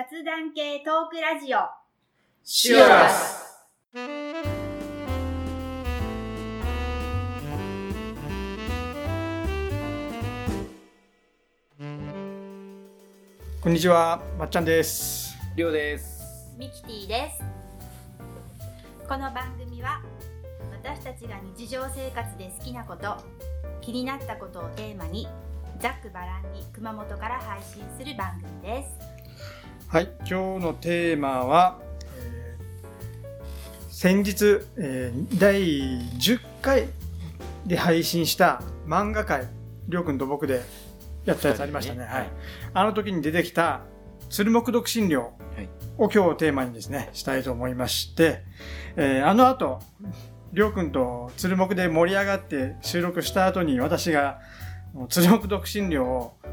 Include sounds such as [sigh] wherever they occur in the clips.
雑談系トークラジオシュラスこんにちは、まっちゃんです。りょうです。ミキティですこの番組は私たちが日常生活で好きなこと気になったことをテーマにざっくばらんに熊本から配信する番組ですはい、今日のテーマは、えー先日、えー第10回で配信した漫画界、りょうくんと僕でやったやつありましたね。はいはい。あの時に出てきた、鶴木独身寮を今日テーマにですね、したいと思いまして、えーあの後、りょうくんと鶴木で盛り上がって収録した後に私が、鶴木独身寮を、お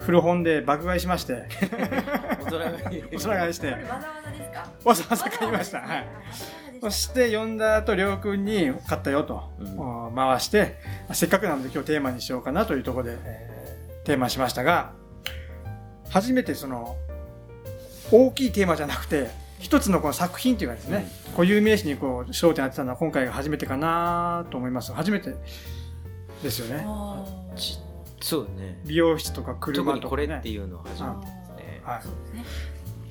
古本で爆買いしまして、大人がおさらいして、わざわざですか？わざわざ買いました。はい。そして、呼んだ後、りょうくんに買ったよと、うん。お回して、せっかくなので今日テーマにしようかなというところで、えーテーマにしましたが、初めてその、大きいテーマじゃなくて、一つのこの作品っていうかですね、固有名詞にこう焦点当てたのは今回が初めてかなと思います。初めてですよね。ちそうね。美容室とか車とか、ね。特にこれっていうのは初めてですね。はいそうですね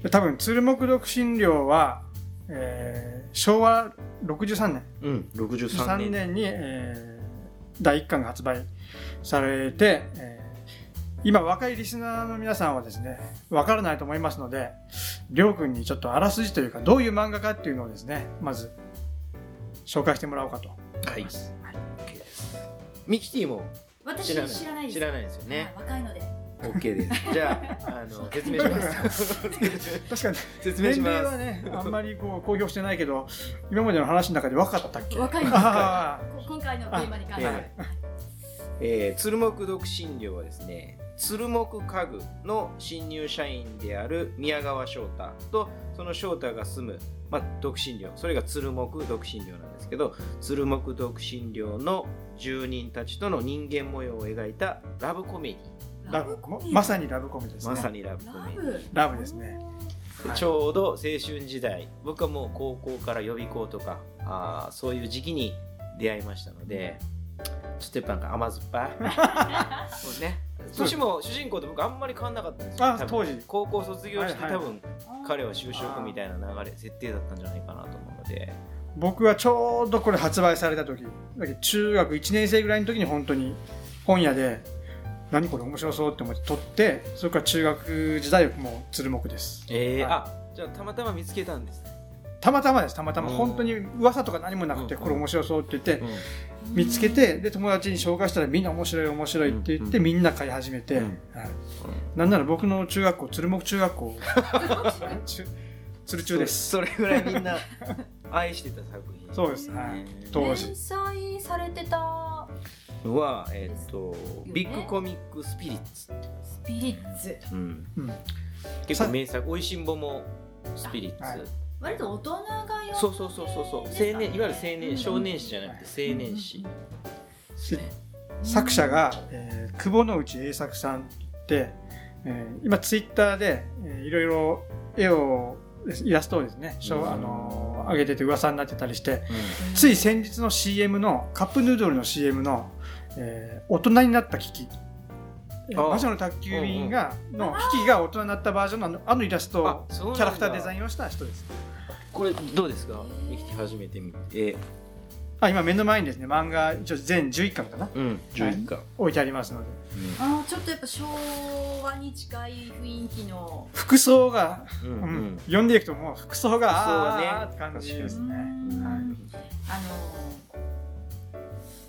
で多分、鶴木独身寮は、えー昭和63年、うん、63 3年。年に、えー第1巻が発売されて、えー今若いリスナーの皆さんはですね、わからないと思いますので、りょうくんにちょっとあらすじというか、どういう漫画かっていうのをですね、まず、紹介してもらおうかと。はい。OK です。ミキティも私知らない。知らないです知らないですよね。はい若いので OK です。[laughs] じゃあ、あの、説明します。[laughs] 確かに、説明し年齢はます。ね、あんまりこう公表してないけど、今までの話の中で分かったっけ？若いんですか今回のテーマに関してえー、鶴木独身寮はですね、鶴木家具の新入社員である宮川翔太とその翔太が住む、まあ、独身寮。それが鶴木独身寮なんですけど鶴木独身寮の住人たちとの人間模様を描いたラブコメデラブコメ？まさにラブコメですね。ィまさにラブコラメディブラブですね。はい。ちょうど青春時代。僕はもう高校から予備校とかあーそういう時期に出会いましたのでちょっとやっぱなんか甘酸っぱい。[laughs] そうね。年も主人公と僕あんまり変わんなかったんですよ。当時。高校卒業して、はいはい。多分彼は就職みたいな流れ設定だったんじゃないかなと思うので。僕はちょうどこれ発売された時。中学1年生ぐらいの時に本当に本屋で何これ面白そうって思って撮ってそれから中学時代もう鶴木です。えーはい。あじゃあたまたま見つけたんですね、たまたまですたまたま。うん。本当に噂とか何もなくてうん。これ面白そうって言ってうん。見つけてで友達に紹介したらみんな面白い面白いって言ってうん。みんな買い始めて、なんなら僕の中学校鶴木中学校。中鶴中です。それぐらいみんな [laughs] 愛してた作品。そうです。はい。ね。当時。連載されてた。は、えっとビッグコミックスピリッツ、スピリッツ。うん。結構名作「おいしんぼ」もスピリッツ、はい割と大人が読んでそうそうそうそうそう。青年いわゆる青年少年誌じゃなくて青年誌。ですね作者が、えー久保之内栄作さんって、えー今ツイッターで、えーいろいろ絵をイラストをですね、しょうん。あのー上げてて噂になってたりしてうん。つい先日の CM のカップヌードルの CM の、えー大人になったキキえーああ。魔女の宅急便が、のキキが大人になったバージョンのあのイラストキャラクターデザインをした人ですこれどうですか？ミキティ初めて見て。あ今目の前にですね漫画一応全11巻かな。うん。11巻、置いてありますので。あーちょっとやっぱ昭和に近い雰囲気の。服装がうんうん。うん。読んでいくともう服装が服装はねあーって感じですね。うん。はい。あの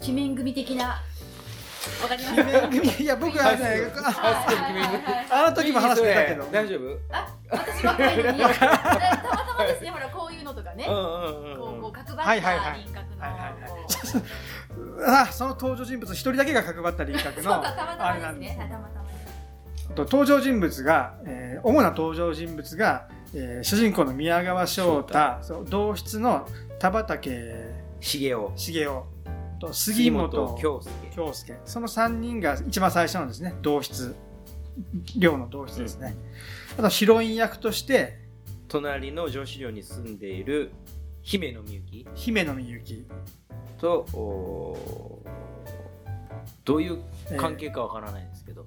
ー、鬼面組的な。わかります？いや僕はね、はいあはいはいあの時も話してたけど、大丈夫？あ私若いのに [laughs] たまですね。ほらこういうのとかね。うんうんうんこうこう角張った輪郭の。[laughs] あその登場人物一人だけが角張った輪郭のあれなんですよね。と登場人物が、えー主な登場人物が、えー主人公の宮川翔太そう同室の田畑茂雄。茂雄と杉本京介。京介。その3人が一番最初のですね同室。寮の同室ですね。あとヒロイン役として、隣の女子寮に住んでいる姫野みゆき姫野みゆき。とおーどういう関係かわからないんですけど、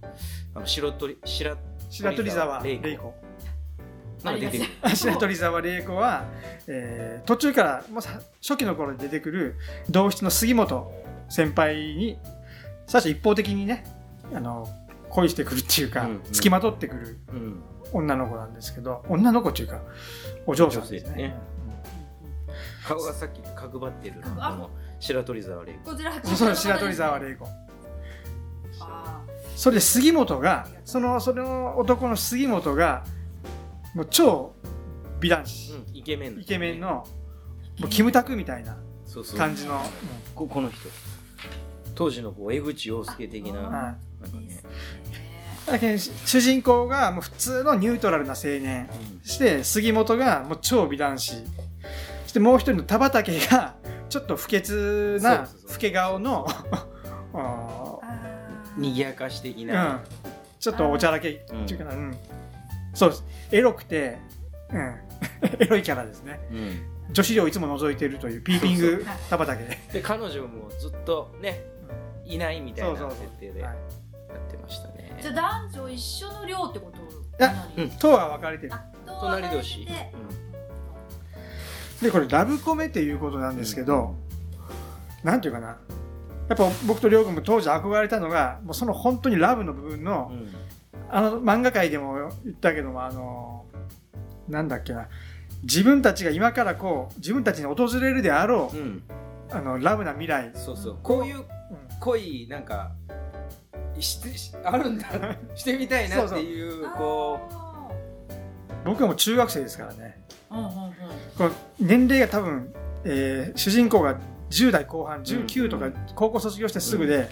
あの白鳥白白鳥沢玲子。なんか出てくる。白鳥沢玲子は、えー途中から、もうさ初期の頃に出てくる同室の杉本先輩に、最初一方的にね、あの、恋してくるっていうか、うんうん。付きまとってくる。うん女の子なんですけど、女の子っていうか、お嬢さんですね。ね。顔がさっき角張ってる。ああの白鳥沢玲子。そう白鳥沢玲子。あそれで杉本が、その、その男の杉本が、もう超美男子、うんイケメンのイケメンの、もうキムタクみたいな感じの、ここの人。当時のこう江口洋介的なうんなんかはいね主人公がもう普通のニュートラルな青年。して杉本がもう超美男子。そしてもう一人の田畑がちょっと不潔な老け顔の [laughs] ああにぎやかし的ーうん。な、ちょっとおちゃらけっていうかな、うん。そうです。エロくて、うん、[laughs] エロいキャラですね。うん。女子寮をいつも覗いてるというピーピング田畑。でで彼女もずっとねいないみたいな設定でやはい。ってましたねじゃあ男女一緒の寮ってこと？やなのうんとは分かれてる。あ隣同士、ででこれラブコメっていうことなんですけど、なんていうかな。やっぱ僕と亮君も当時憧れたのがもうその本当にラブの部分の、うん。うんあの漫画界でも言ったけどもあのなんだっけな。自分たちが今からこう自分たちに訪れるであろう、うん。あのラブな未来、そうそうこういううん。恋なんかしてしあるんだ。してみたいなっていうこあ僕はもう中学生ですからね。ーうんうんうん。こう年齢が多分、えー主人公が10代後半19とかうん。高校卒業してすぐで,、う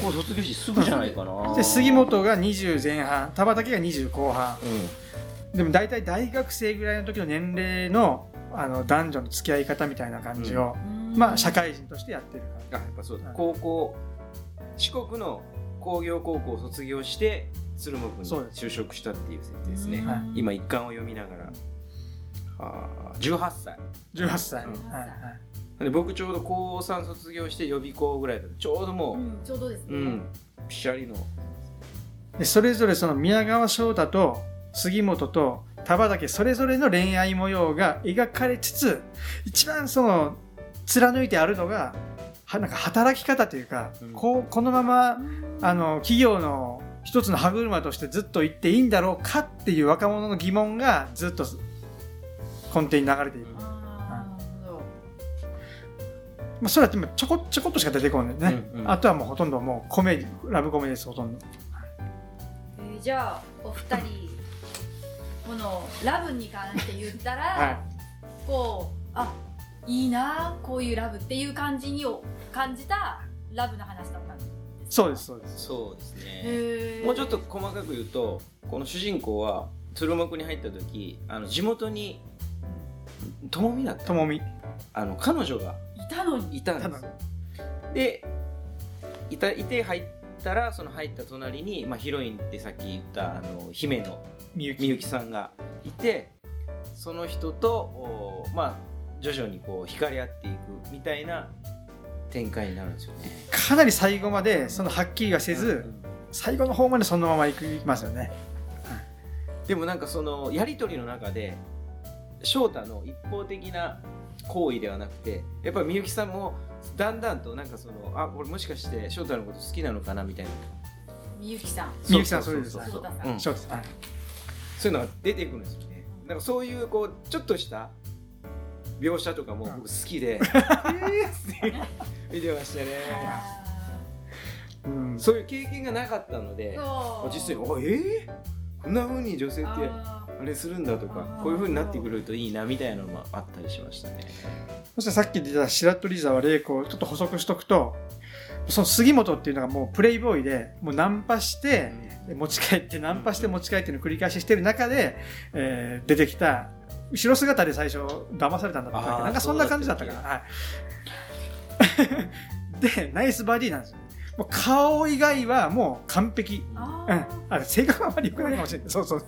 高校卒業してすぐじゃないかな。で杉本が20前半田畑が20後半。うん。でも大体大学生ぐらいの時の年齢のあの男女の付き合い方みたいな感じを、うん。まあ社会人としてやってるあやっぱそうだ、はい高校四国の工業高校を卒業して鶴間君に就職したっていう設定ですね。うん。はい。今一巻を読みながらあー18歳。18歳、うん。はいはい。で僕ちょうど高3卒業して予備校ぐらいだったちょうどもうんちょうどですう、ね。うん、ピシャリの。でそれぞれその宮川翔太と杉本と田畑それぞれの恋愛模様が描かれつつ一番その貫いてあるのがはなんか働き方というか、うん。こうこのままあの企業の一つの歯車としてずっと行っていいんだろうかっていう若者の疑問がずっと根底に流れている、まあそれはちょこちょこっとしか出てこないね、うんうん。あとはもうほとんどもうコメディラブコメですほとんど。えーじゃあお二人このラブに関して言ったら、[laughs] はい。こうあいいなこういうラブっていう感じにを感じたラブの話だったんですか？そうですそうです。そうですね。もうちょっと細かく言うとこの主人公は鶴間に入った時あの地元にともみだった。ともみあの彼女がいたのに？いたんです。でいたいて入ったらその入った隣に、まあ、ヒロインってさっき言ったあの姫のみゆき。みゆきさんがいてその人とおまあ徐々にこう惹かれ合っていくみたいな展開になるんですよね。かなり最後までそのはっきりはせず、うん。最後の方までそのままいきますよね。でもなんかそのやり取りの中で翔太の一方的な行為ではなくてやっぱりみゆきさんもだんだんとなんかそのあこれもしかして翔太のこと好きなのかなみたいな。みゆきさん。みゆきさんそれです。そうそうはいう。ん。そうです、はいそういうのが出てくるんですよね。だからそういうこうちょっとした描写とかも僕好きで、[laughs] 見てましたね。あうん。そういう経験がなかったのーで実際にあえー、こんな風に女性ってああれするんだとかこういう風になってくるといいなみたいなのもあったりしましたね。そしてさっき出た白鳥沢玲子をちょっと補足しとくとその杉本っていうのがもうプレイボーイでもうナンパして持ち帰ってナンパして持ち帰ってのを繰り返ししてる中で、えー出てきた後ろ姿で最初騙されたんだったっけあーなんかそんな感じだったかなはい。[laughs] でナイスバディなんですよもう顔以外はもう完璧。うん。あー。あれ、性格はあまり良くないかもしれない。そうそう。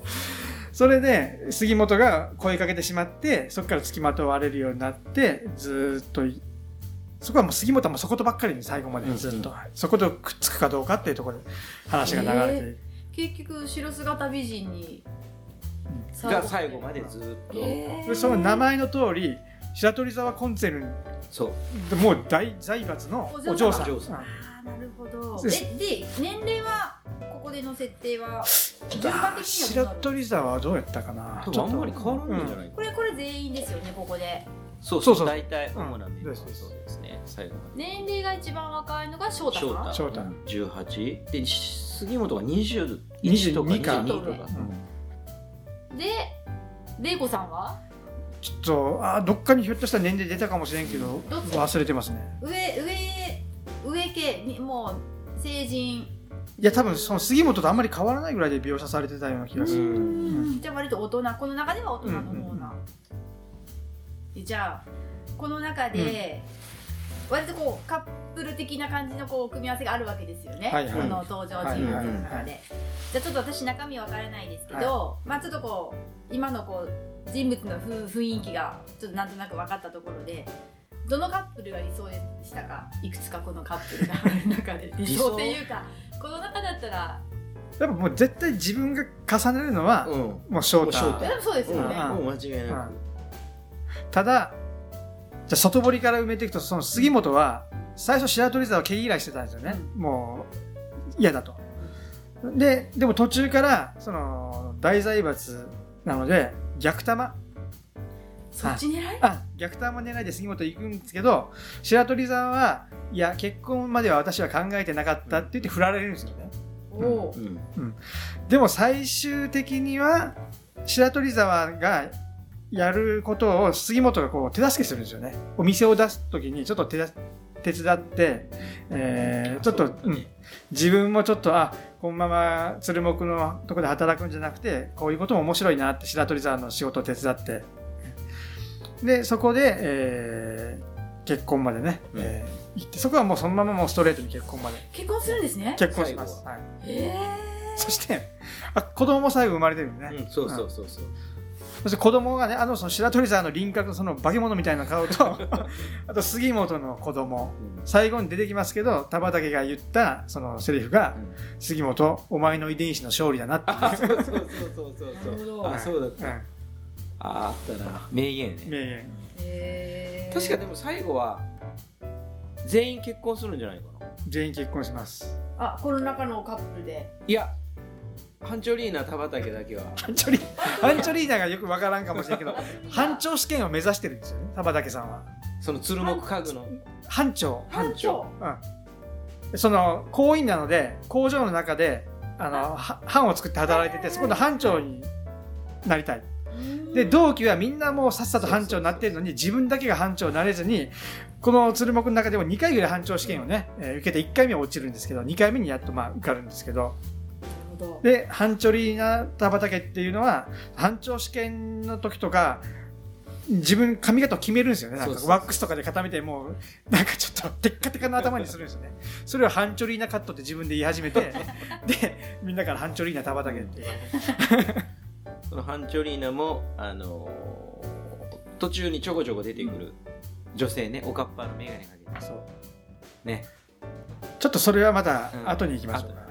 それで、杉本が声かけてしまって、そこから付きまとわれるようになって、ずーっとい、そこはもう杉本はもうそことばっかりに最後まで。ずっと、うんそことくっつくかどうかっていうところで話が流れて。いる。結局白姿美人にが最後までずっと、えー。でその名前の通り、白鳥沢コンツェルン。そう。もう大財閥のお嬢さん。お嬢さん。あーなるほど。ですえで年齢はここでの設定は順番的には白鳥沢はどうやったかな。あんまり変わらないんじゃないかこれこれ全員ですよねここで。そうそそうそう。う大体主なメンバーそうですね。最後ま年齢が一番若いのが翔太さん。で翔太。翔太18で杉本が21とか22か。22とか、で玲子さんは？ちょっと、あーどっかにひょっとしたら年齢出たかもしれんけど、忘れてますね。上上上系にもう成人。いや、多分その杉本とあんまり変わらないぐらいで描写されてたような気がする。うん。じゃあ割と大人。この中では大人の方な、じゃあこの中で、割とこうカップル的な感じのこう組み合わせがあるわけですよね、はいはい。この登場人物の中で、はいはいはいじゃあちょっと私中身わからないですけど、まあちょっとこう今のこう人物のふ雰囲気がちょっとなんとなく分かったところでどのカップルが理想でしたか？いくつかこのカップルがある中で理想？っていうかこの中だったらやっぱもう絶対自分が重ねるのは、うん。もう翔太。そうですよね、うん。もう間違いなく、ただ、じゃあ外堀から埋めていくと、その杉本は、最初白鳥沢を毛嫌いしてたんですよね。もう、嫌だと。で、でも途中から、その、大財閥なので、逆玉。そっち狙い？あ、逆玉狙いで杉本行くんですけど、白鳥沢は、いや、結婚までは私は考えてなかったって言って振られるんですよね。うんでも最終的には白鳥沢がやることを杉本がこう手助けするんですよね。お店を出す時にちょっと手だ手伝って、えーちょっと、うん、自分もちょっとあこのまま鶴木のとこで働くんじゃなくてこういうことも面白いなって白鳥沢の仕事を手伝って。でそこで、えー結婚までね、うん。えー行ってそこはもうそのままもうストレートに結婚まで。結婚するんですね？結婚します。最は。いえそして、あ、子供も最後生まれてるね。うんそうそうそうそうそして子供がね、あの、その白鳥沢の輪郭のその化け物みたいな顔と、[laughs] あと杉本の子供。最後に出てきますけど、田畑が言った、そのセリフが、杉本、お前の遺伝子の勝利だなっていう。あそうそうそうそうそう。なるほど。あそうだった、うん。ああったな。名言ね。名言。ー、えー、確かでも最後は全員結婚するんじゃないかな。全員結婚します。あこの中のカップルで。いやハンチョリーナ田畑だけはハンチョリ、ハンチョリーナがよくわからんかもしれんけど、班長試験を目指してるんですよね、田畑さんは。その鶴木家具の班長。班長うん。その、工員なので、工場の中で、あの、は班を作って働いてて、そこの班長になりたい。で、同期はみんなもうさっさと班長になってるのに、自分だけが班長になれずに、この鶴木の中でも2回ぐらい班長試験をね、えー受けて1回目は落ちるんですけど、2回目にやっとまあ受かるんですけど、どで、班長リーナ田畑っていうのは、班長試験の時とか、自分髪型を決めるんですよね。なんかワックスとかで固めて、もう、なんかちょっとテッカテカの頭にするんですよね。それをハンチョリーナカットって自分で言い始めて、[laughs] で、みんなからハンチョリーナ田畑って言われて。[laughs] そのハンチョリーナもあのー途中にちょこちょこ出てくる女性ねおかっぱの眼鏡かけてそう。ねちょっとそれはまたうん後に行きましょうか。後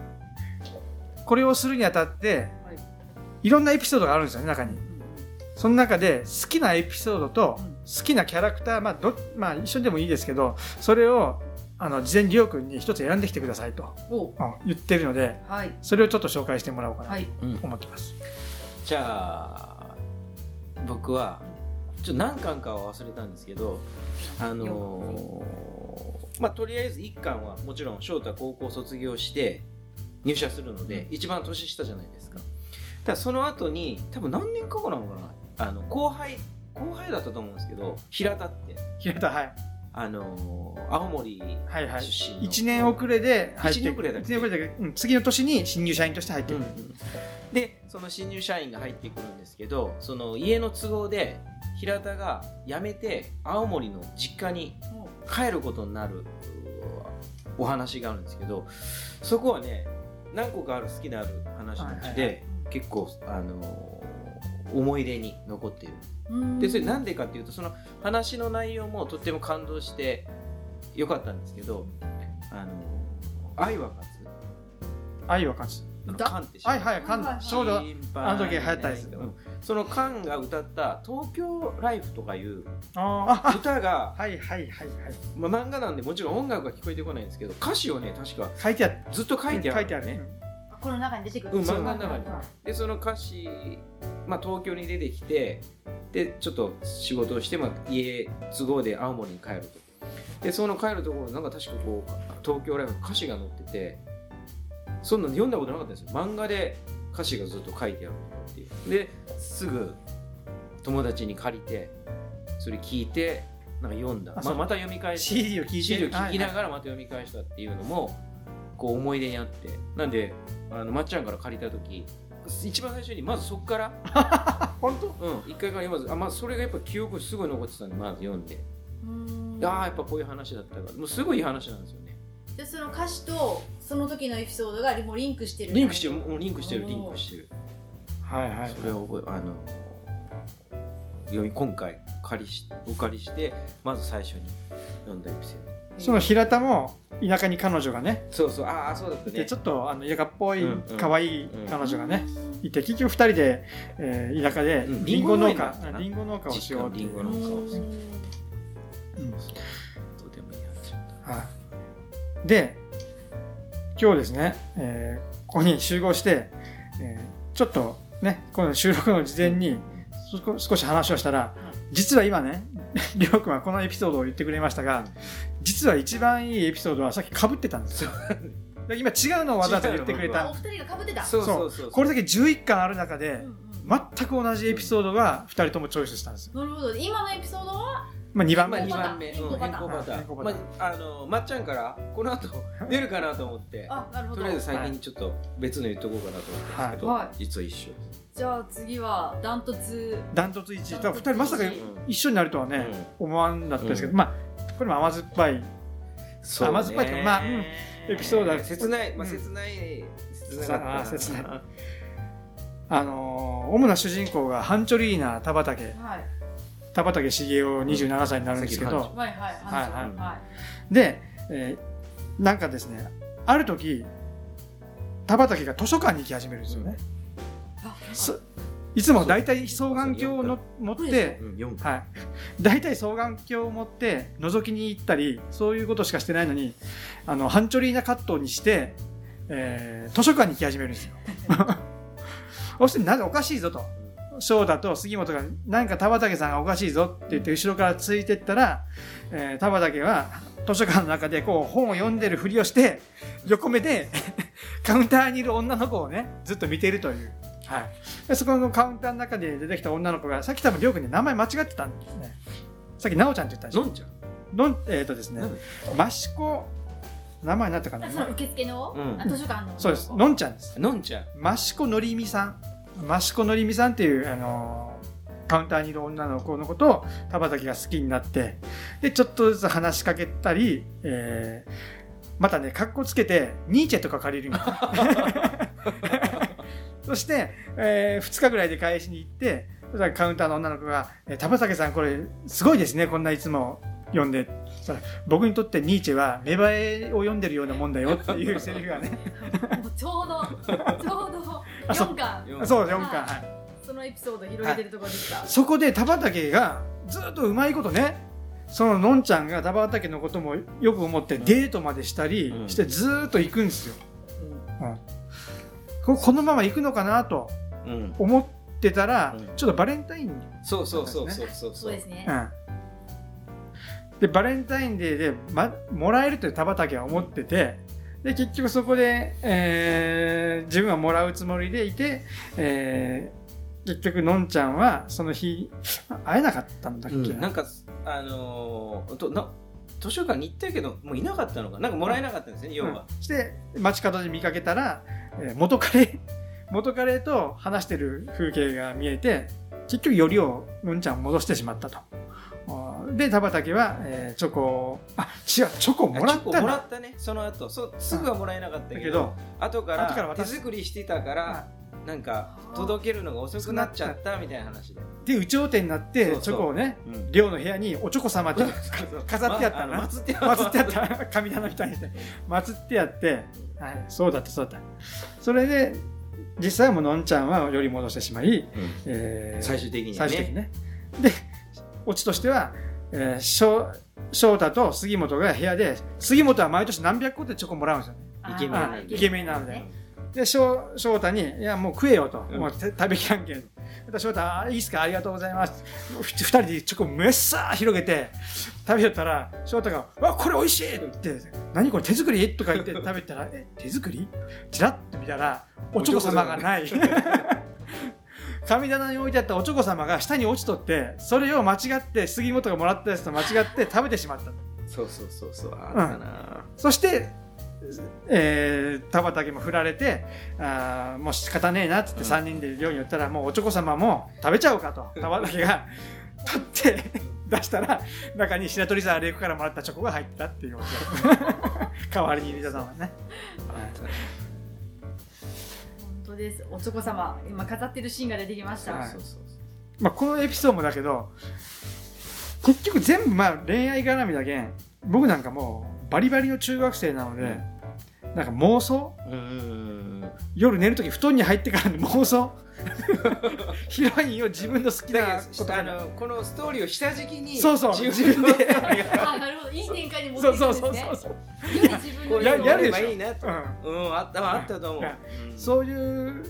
これをするにあたって、はい。いろんなエピソードがあるんですよね、中に。その中で好きなエピソードとうん。好きなキャラクター、まあどまあ、一緒でもいいですけどそれをあの事前にりょうくんに一つ選んできてくださいと、おう。ん言ってるのではい。それをちょっと紹介してもらおうかなはい。うんと思ってます、じゃあ僕はちょっと何巻かは忘れたんですけどあのーまあとりあえず1巻はもちろん翔太高校卒業して入社するので一番年下じゃないですか。ただその後に多分何年か後なのかな。あの後輩後輩だったと思うんですけど平田って。平田はい。あのー青森はいはい。出身の。1年遅れで入って一年遅れだっけ？一年遅れだけ？どうん次の年に新入社員として入ってくる、でその新入社員が入ってくるんですけどその家の都合で平田が辞めて青森の実家に帰ることになるお話があるんですけどそこはね何個かある好きなある話のうちはいで結構あの思い出に残っている。うん。でそれなんでかっていうとその話の内容もとっても感動してよかったんですけどあの愛は勝つ？愛は勝つあの歌カンってはいはいカンちょうどあの時流行ったやつうん。そのカンが歌った「東京ライフ」とかいうあー。あ歌が、はいはいはいはい。まあ、漫画なんでもちろん音楽が聞こえてこないんですけど歌詞をね確か書いてある。ずっと書いてある。書いてあるね、この中に出てくる。うん漫画の中に。でその歌詞、まあ、東京に出てきてでちょっと仕事をして、まあ、家都合で青森に帰ると。でその帰るところなんか確かこう東京ライブの歌詞が載っててそんなの読んだことなかったんですよ。漫画で歌詞がずっと書いてあるっていう。ですぐ友達に借りてそれ聞いてなんか読んだ。まあ、また読み返して CD を聞いて。CD を聞きなはいがらまた読み返したっていうのもこう思い出にあって。なんであのまっちゃんから借りた時一番最初にまずそこからはい [laughs] 本当？うん一回から読まずあ、まあ、それがやっぱ記憶すごい残ってたんでまず読んで。うん。ああやっぱこういう話だったから。もうすごいいい話なんですよ。ねでその歌詞とその時のエピソードがもうリンクしてる。リンクしてる。もうリンクしてる。リンクしてる。はいはい。それを覚えあの読み今回借りしお借りしてまず最初に読んだエピソード。その平田も田舎に彼女がね。そうそう。ああそうだったね。ちょっとあの田舎っぽいうんうん。可愛い彼女がねいて結局二人で、えー田舎でうん。リンゴ農家だったな。家リンゴ農家をしようっていう。実家のリンゴ農家を。しようう。んとてもいい話だった。はい、で今日ですね、えーここに集合して、えーちょっとねこの収録の事前にそ少し話をしたら実は今ね [laughs] りょうくんはこのエピソードを言ってくれましたが実は一番いいエピソードはさっきかぶってたんですよ。で今違うのをわざわざ言ってくれた。あお二人が被ってた。そうそう。そうこれだけ11巻ある中で全く同じエピソードが2人ともチョイスしたんですよ、なるほど。今のエピソードはまあ、2番まあ、目2番目、うん、変更パター。ン変更パタ変更ーン。パター。ンまあ、あの、まっちゃんから、この後出るかなと思って。あなるほど。とりあえず先にちょっと別の言っとこうかなと思ったんですけど、はい。実は一緒。じゃあ次はダントツ。ダントツ1位。だから2人まさか一緒になるとはね、う思わんだったんですけど、うん。まあこれも甘酸っぱい。そう甘酸っぱいっていうかまあうん。エピソードは切ない、まあ、うん。切ない、切なかった。あ切ない。あのー主な主人公がハンチョリーナ田畑。はい田畑茂雄27歳になるんですけど、うんはいはい。はいで、えーなんかですねある時田畑が図書館に行き始めるんですよね、いつも大体双眼鏡をの持ってうん、4はい、大体双眼鏡を持って覗きに行ったりそういうことしかしてないのにあのハンチョリーナカットにして、えー図書館に行き始めるんですよ。[laughs] そしてなぜおかしいぞと翔太と杉本がなんか田畑さんがおかしいぞって言って後ろからついてったら、えー田畑は図書館の中でこう本を読んでるふりをして横目で [laughs] カウンターにいる女の子をねずっと見ているという。はい、でそこのカウンターの中で出てきた女の子がさっき多分りょうくんで名前間違ってたんですね。さっきなおちゃんって言ったでしょ？のんちゃん。のんえっ、とですね益子名前になったかな？受付の、うん。あ図書館の。そうです。のんちゃんです。のんちゃん。益子のりみさん益子のりみさんっていう、あのーカウンターにいる女の子のことを田畑が好きになってでちょっとずつ話しかけたり、えーまたねかっこつけてニーチェとか借りるんよ [laughs] そして、え2日ぐらいで返しに行ってカウンターの女の子が「えー田畑さんこれすごいですねこんないつも読んで」僕にとってニーチェは芽生えを読んでるようなもんだよっていうセリフがね。もうちょうどちょうどあそう。4巻。四そう4巻。はい。そのエピソード広げてるところでした、そこで田畑がずっとうまいことねそののんちゃんが田畑のこともよく思ってデートまでしたりうん。してずーっと行くんですよ、うん。ここのまま行くのかなとうん。思ってたら、うん。ちょっとバレンタイン、そうそうそうそうそう。そうですね、うんでバレンタインデーで、ま、もらえると田畑は思っててで結局そこで、えー自分はもらうつもりでいて、えー結局のんちゃんはその日会えなかったんだっけ、うんなんか、あのーとな図書館に行ったけど、もういなかったのか。なんかもらえなかったんですね、要は。うんして街角で見かけたら、えー元彼 [laughs] 元彼と話してる風景が見えて結局よりをのんちゃんを戻してしまったとで田畑は、えーチョコをあ違うチョコもらったなもらったね。その後そうすぐはもらえなかったけどだけど後から手作りしてたからなんか届けるのが遅くなっちゃったみたいな話で、で有頂天になってチョコをねうん。寮の部屋におチョコ様って飾ってあったの祀ってあ祀ってあった神棚みたいに祀ってあって、はい、そうだったそうだったそれで実際はもうのんちゃんはより戻してしまい、えー最終的にはね最終的にねでオチとしては、えー、翔翔太と杉本が部屋で杉本は毎年何百個でチョコもらうんですよね。イケメンなんで。イケメンなんで。で翔翔太に「いやもう食えよ」と「うんもうて食べきらんけん」で翔太あ「いいっすか？ありがとうございます」ふ二人でチョコめっさー広げて食べよったら翔太が「わこれ美味しい!」と言って「何これ？手作り?」とか言って食べたら「え手作り?」チラッと見たらおチョコ様がない神棚に置いてあったおチョコ様が下に落ちとってそれを間違って杉本がもらったやつと間違って食べてしまったそうそうそうそう。あったな、そして、えー、田畑も振られて、あーもう仕方ねえなっつってうん。3人で寮に寄ったら、もうおちょこ様も食べちゃおうかと、田畑が取って出したら、中に白鳥沢玲子からもらったチョコが入ったっていう [laughs] 代わりに入れたのはね。本当です。おちょこ様今飾ってるシーンが出てきました、はい。そうそうそうまあ、このエピソードもだけど、結局全部まあ恋愛絡みだけん、僕なんかもうバリバリの中学生なので、なんか妄想？夜寝るとき布団に入ってからの妄想？[laughs] ヒロインを自分の好きなだことあのこのストーリーを下敷きにそうそう自分の自分で。あなるほどいい展開に持ってそそういうくんですそうねそうそうより自分のこうややるでしょ。やればいいなと。うん。うんあったあったと思う、うん。そういう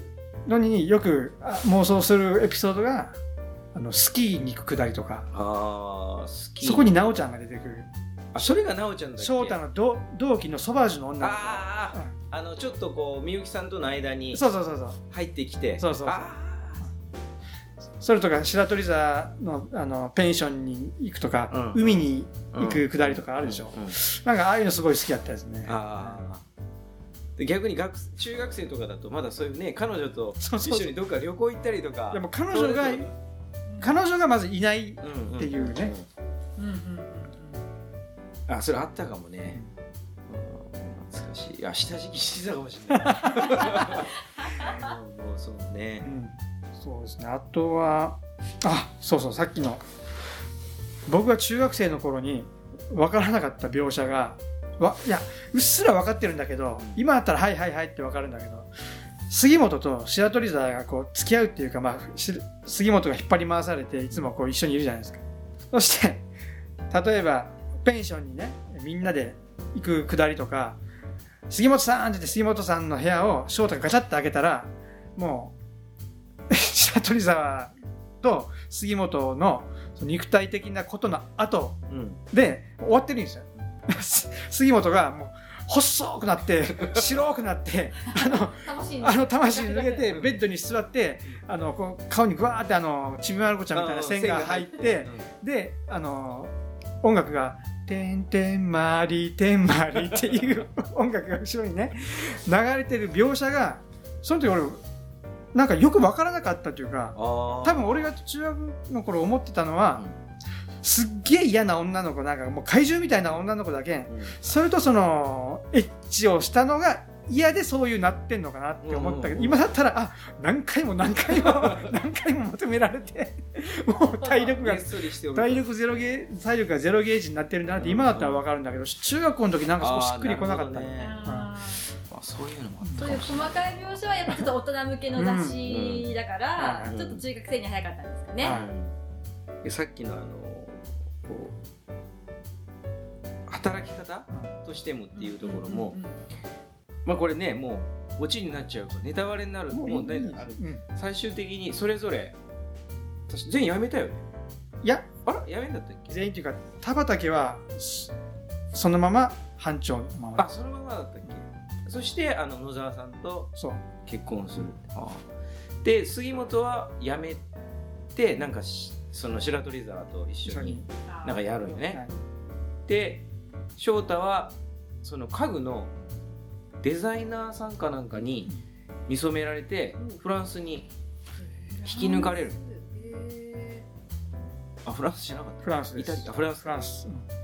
のによくあ妄想するエピソードがあのスキーに行くくだりとか。ああ好きそこに奈緒ちゃんが出てくる。あそれが奈緒ちゃんだっけ？翔太の同同期のソバージュの女の子。あああのちょっとこうみゆきさんとの間うにんそうそうそうそう。入ってきて。そうそう。そうあそれとか白鳥座のあのペンションに行くとか、うん。海にー行くくだりとかあるでしょ、うん。うん。なんかああいうのすごい好きだったですね。あ逆に学中学生とかだとまだそういうね彼女と一緒にどっか旅行行ったりとか。でも彼女が彼女がまずいないうんうんっていうねうん。うんうんあそれあったかもね、うん、懐かしい。いや下敷きしてたかもしれない。[laughs] もうそうね。うん。そうですね。あとはあそうそうさっきの。僕が中学生の頃に分からなかった描写がわいやうっすら分かってるんだけど今だったら「はいはいはい」って分かるんだけど杉本と白鳥沢がこう付き合うっていうか、まあ、し杉本が引っ張り回されていつもこう一緒にいるじゃないですか。そして例えばペンションにねみんなで行くくだりとか杉本さんって言って杉本さんの部屋を翔太がガチャッと開けたらもう [laughs] 白鳥沢と杉本の肉体的なことの後うん。で終わってるんですよ。[laughs] 杉本がもう細くなって白くなってあのあの魂抜けてベッドに座ってあのこう顔にぐわーってあのちびまる子ちゃんみたいな線が入ってであの音楽が「てんてんまりてんまり」っていう [laughs] 音楽が後ろにね流れてる描写がその時俺なんかよく分からなかったというか多多分俺が中学の頃思ってたのは、すっげえ嫌な女の子なんかもう怪獣みたいな女の子だけんそれとそのエッチをしたのが嫌でそういうなってんのかなって思ったけど、うんうんうん。今だったらあ何回も何回も何回も求められてもう体力が体力ゼロゲー体力がゼロゲージになってるんだなって今だったら分かるんだけど中学校の時なんか少ししっくりこなかったね。そういうのもあっーそういうたかもしれない。細かい描写はやっぱちょっと大人向けの雑誌だから、うん。ちょっと中学生には早かったんですかね、さっきのあのこう働き方としてもっていうところも、うん。うん。うん。まあこれねもうオチになっちゃうとネタバレになるもうね最終的にそれぞれ私全員辞めたよね。いや。あら辞めんだったっけ？全員というか田畑はそそのまま班長のまま。あそのままだったっけ？そしてあの野沢さんと結婚する、ああ。で杉本は辞めてなんかしその白鳥沢と一緒になんかやるよね、はい。で翔太はその家具のデザイナーさんかなんかに見初められてうん。フランスに引き抜かれる。へあフランスじゃなかった。フランスです。イタリア。フランス。フランス、うん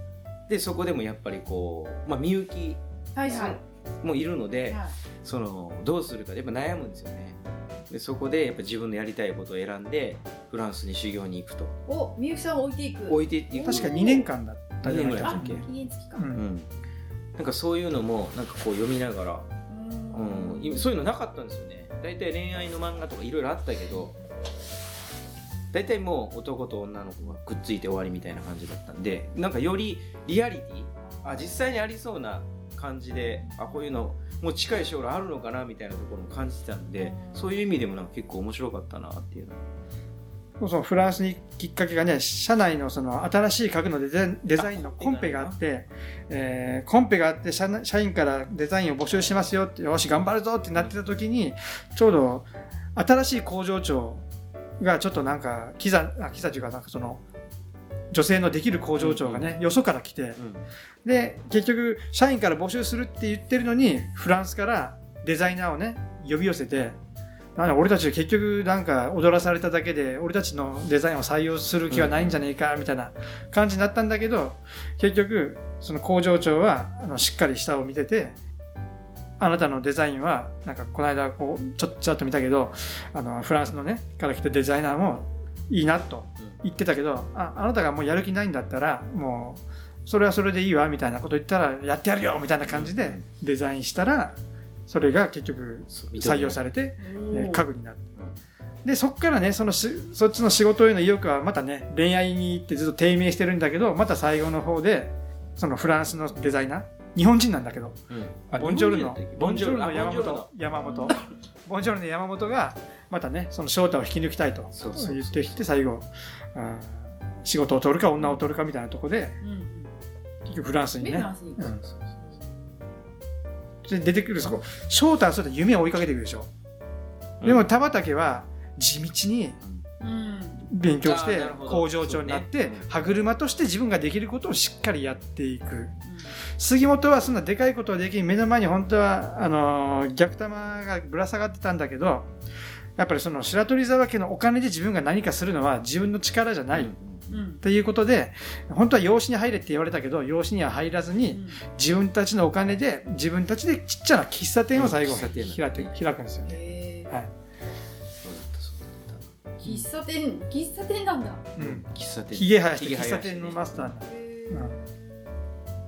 でそこでもやっぱりこう、まあ、みゆきはいはい。もいるので、はい。そのどうするかやっぱ悩むんですよね。でそこでやっぱ自分のやりたいことを選んでフランスに修行に行くと。おみゆきさんを置いていく。置いていく確か2年間だったじゃない二年ぐらい。だっけか期限付きか。ううん。ん、なんかそういうのもなんかこう読みながら、うん、いそういうのなかったんですよね。大体恋愛の漫画とかいろいろあったけど大体もう男と女の子がくっついて終わりみたいな感じだったんでなんかよりリアリティあ実際にありそうな感じであこういうのもう近い将来あるのかなみたいなところも感じてたんでそういう意味でもなんか結構面白かったなっていうのそうそうフランスにきっかけがね社内のその新しい家具のデザインデザインのコンペがあって、えーコンペがあって社内社員からデザインを募集しますよってよし頑張るぞってなってた時にちょうど新しい工場長がちょっとなんかキザあキザというかなんかその女性のできる工場長がね、よそから来てうん。で結局社員から募集するって言ってるのにフランスからデザイナーをね呼び寄せてなんだ俺たち結局なんか踊らされただけで俺たちのデザインを採用する気はないんじゃねえかみたいな感じになったんだけど結局その工場長はあのしっかり下を見ててあなたのデザインはなんかこの間こうちょっとちらっと見たけどあのフランスのねから来たデザイナーもいいなと言ってたけどああなたがもうやる気ないんだったらもうそれはそれでいいわみたいなこと言ったらやってやるよみたいな感じでデザインしたらそれが結局採用されて、えー家具になる。でそこからねそのしそっちの仕事への意欲はまたね恋愛に行ってずっと低迷してるんだけどまた最後の方でそのフランスのデザイナー日本人なんだけど。ボンジョルノ。ボボンンジョルノ。山本。山本。ボンジョルノ山本がまたねその翔太を引き抜きたいと。言ってきて最後あー仕事を取るか女を取るかみたいなとこでうんうん。結局フランスにね。で出てくるそこ。翔太はそうやって夢を追いかけていくでしょ、でも田畑は地道にうん勉強して工場長になって、歯車として自分ができることをしっかりやっていく。杉本はそんなでかいことはできん。目の前に本当はあのー逆玉がぶら下がってたんだけどやっぱりその白鳥沢家のお金で自分が何かするのは自分の力じゃない、うんうんということで本当は養子に入れって言われたけど養子には入らずに、うん。自分たちのお金で自分たちでちっちゃな喫茶店を最後開くんですよね。はい喫茶店喫茶店なんだ。たうん、喫茶店。ひげ生やして喫茶店のマスター。うん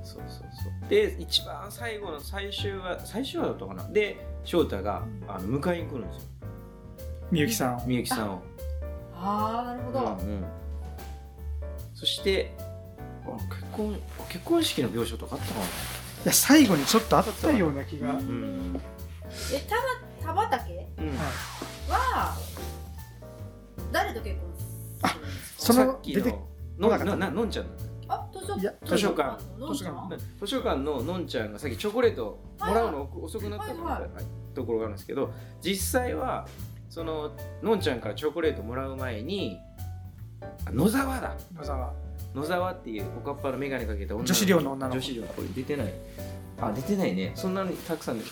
そうそうそう。で一番最後の最終話最終話だったかな。で翔太があの迎えに来るんですよ。みゆきさんを。みゆきさんを。ああなるほど、うんうん。そしてあ結婚結婚式の描写とかあったかいや最後にちょっとあったような気が。なうん、えた田畑うん。は誰と結婚するんですか？そのさっき出てのなななのんちゃん。あ図書いや図書館ののんちゃん？た図書館ののんちゃんがさっきチョコレートもらうの遅くなったみたいなはいはところがあるんですけど実際はそののんちゃんからチョコレートもらう前にあ野沢だ。野沢。野沢っていうおかっぱの眼鏡かけた女女子寮の女の子。女子寮これ出てない。あ出てないね。そんなにたくさんで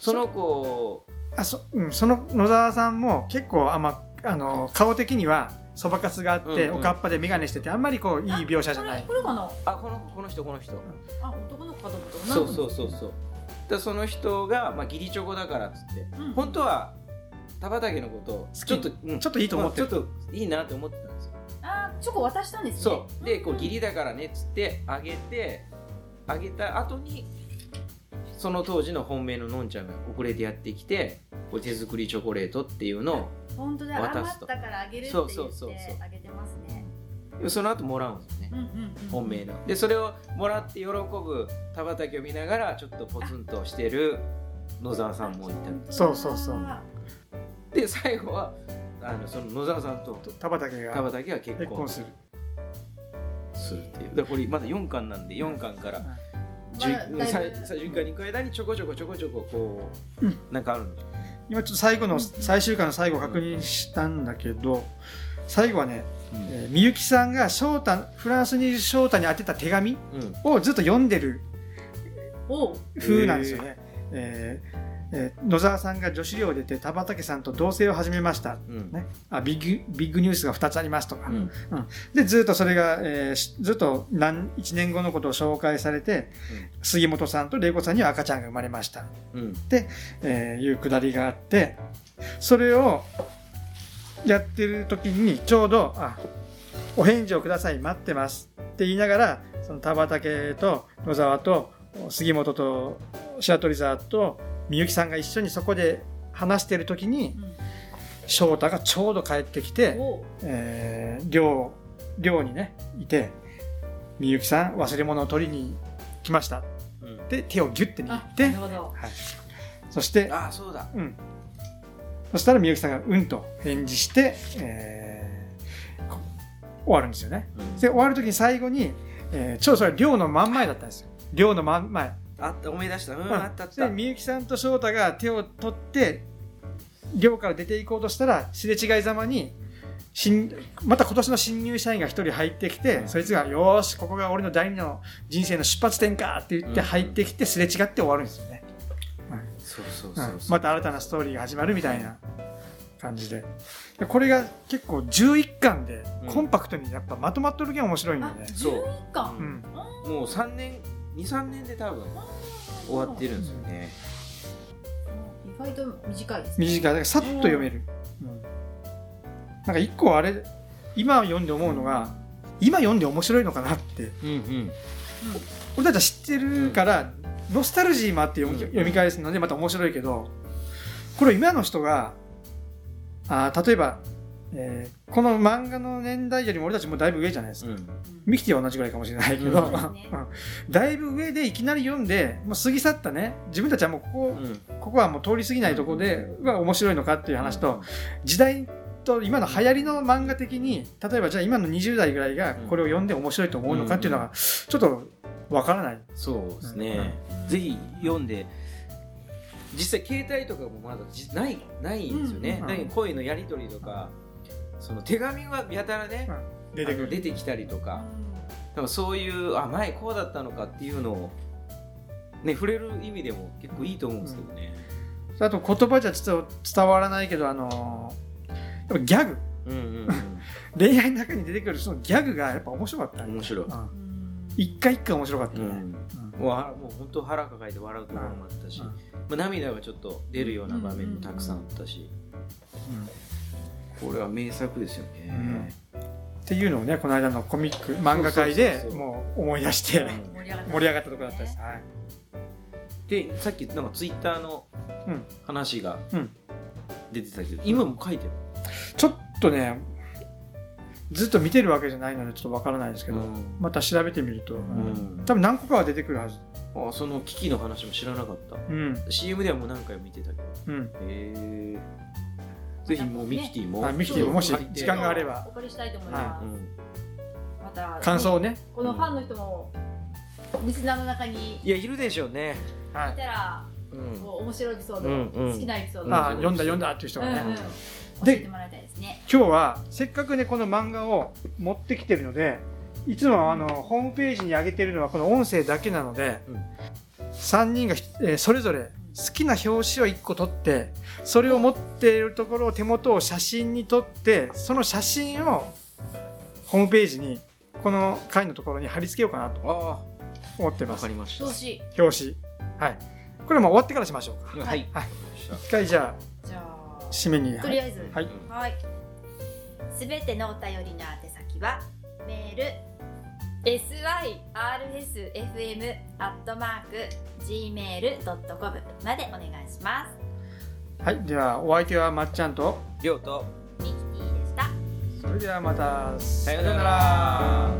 その子あそ,、うん、その野沢さんも結構あんまあの顔的にはそばかすがあって、うんうん。おかっぱで眼鏡しててあんまりこういい描写じゃない。これこれかな？あこのこの人この人。あ男の子かと思った。そうそうそうそう。でその人が、まあ、義理チョコだからっつってうん。本当は田畑のことをちょっと、うん。ちょっといいと思ってる。まあちょっといいなって思ってたんですよ。あーチョコ渡したんですね。そう。でこう義ギ理だからねっつってあげてあげた後にその当時の本命ののんちゃんが遅れてやってきてこう手作りチョコレートっていうのを本当だ余っ渡すと。たからあげるってそう言っそうそうそうてあげてますね。その後もらうんですよね。うんうんうん本命の。でそれをもらって喜ぶ田畑を見ながらちょっとポツンとしてる野沢さんもいた。そうそうそう。あで最後はあのその野沢さんと田畑田が畑が結婚。結婚する。するっていう。だからこれまだ4巻なんで4巻からまだだいぶ最最終巻に行く間にちょこちょこちょこちょここう、うん。なんかあるんですよ今ちょっと最後の最終巻の最後確認したんだけど最後はね、えーみゆきさんが翔太フランスにいる翔太に宛てた手紙うん。をずっと読んでる風なんですよね。えーえー野沢さんが女子寮を出て田畑さんと同棲を始めました、うん。ね、あビッグビッグニュースが2つありますとか、うん。でずっとそれが、えーしずっと何1年後のことを紹介されて、杉本さんと玲子さんには赤ちゃんが生まれました。うん。えーいうくだりがあってそれをやってる時にちょうど「あお返事をください待ってます」って言いながらその田畑と野沢と杉本と白鳥沢とみゆきさんが一緒にそこで話してる時に翔太がちょうど帰ってきて、お。えー寮寮にねいて「みゆきさん忘れ物を取りに来ました」うん。で手をギュッて握あってはい、そしてあそうだ。うん。そしたらみゆきさんが「うん」と返事して、えーこ終わるんですよね。うん。で終わる時に最後に、えーちょうどそれは寮の真ん前だったんですよ。寮の真ん前。あった思い出した。うんうんあったあった。でみゆきさんと翔太が手を取って寮から出ていこうとしたらすれ違いざまに新また今年の新入社員が一人入ってきて、うん。そいつが「よーしここが俺の第二の人生の出発点か」って言ってうん。入ってきてすれ違って終わるんですよね。そうそううそう。んそうまた新たなストーリーが始まるみたいな感じで。でこれが結構11巻でうん。コンパクトにやっぱまとまっとるけん面白いんだよね、そう11巻。うん。もう3年23年で多分終わってるんですよね。意外と短いですね。短い。だからさっと読める、うん。なんか一個あれ今読んで思うのが今読んで面白いのかなって。うんうん。俺たちは知ってるから、ノスタルジーもあって読み,、うん。読み返すのでまた面白いけどこれ今の人があー例えば、えーこの漫画の年代よりも俺たちもだいぶ上じゃないですか、うん。ミキティは同じぐらいかもしれないけど、うん。[laughs] だいぶ上でいきなり読んでもう過ぎ去ったね。自分たちはもうここ,、うん。ここはもう通り過ぎないところでが面白いのかっていう話と、時代と今の流行りの漫画的に例えばじゃあ今の20代ぐらいがこれを読んで面白いと思うのかっていうのがちょっとわからない。そうですね、ぜひ読んで実際携帯とかもまだじないないんですよね、うん。だけど恋のやり取りとかその手紙はやたらね、出てくる出てきたりとかだからそういうあ前こうだったのかっていうのをね触れる意味でも結構いいと思うんですけどね、あと言葉じゃちょっと伝わらないけどあのーやっぱギャグ。うん、うん [laughs] 恋愛の中に出てくるそのギャグがやっぱ面白かった。うん面白い、うん。うん。一回一回面白かったね、うん。うん。もうはもう本当腹抱えて笑うところもあったし、うん。まあ、涙がちょっと出るような場面もたくさんあったし、これは名作ですよね、っていうのをねこの間のコミック漫画界でもう思い出してうん。盛り上がった。ところだったです、はい。でさっきなんかツイッターのうん。話がうん。出てたけど、今も書いてる？ちょっとねずっと見てるわけじゃないのでちょっとわからないですけど、うん。また調べてみると、ん。多分何個かは出てくるはず。あその危機の話も知らなかった。うん。CM ではもう何回も見てたけど。うん。へえぜひもうミキティも、あミキティももし時間があれば。お借りしたい。と思い。ます、うん。また感想をね、このファンの人もリスナーの中にいやいるでしょうね、はいいたらうんこう面白いエピソード、うんうん。好きなエピソード、あ読んだ読んだっていう人がね、うんうん。で今日はせっかくねこの漫画を持ってきてるのでいつもあのホームページに上げてるのはこの音声だけなので、うん。3人がひ、えーそれぞれ好きな表紙を1個撮ってそれを持っているところを手元を写真に撮ってその写真をホームページにこの回のところに貼り付けようかなと思ってます。かりました。投資表紙。はい。これはもう終わってからしましょうか。はい、はい。一回じゃじゃああ締めに。とりあえず。はい。はい。すべてのお便りの宛先はメール syrsfm.gmail.com までお願いします。はいではお相手はまっちゃんとりょうと。ミキティでした。それではまた。さようなら